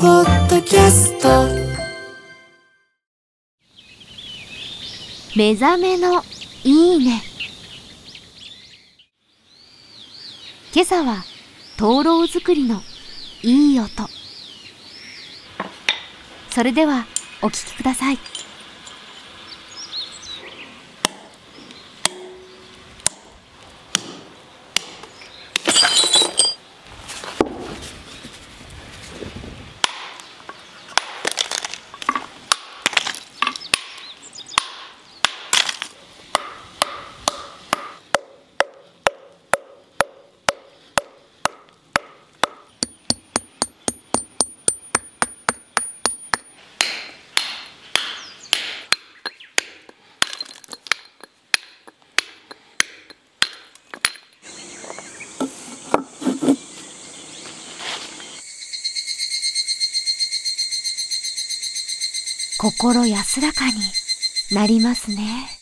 ポッドキャスト。目覚めのいいね。今朝は灯籠作りのいい音。それではお聞きください。心安らかになりますね。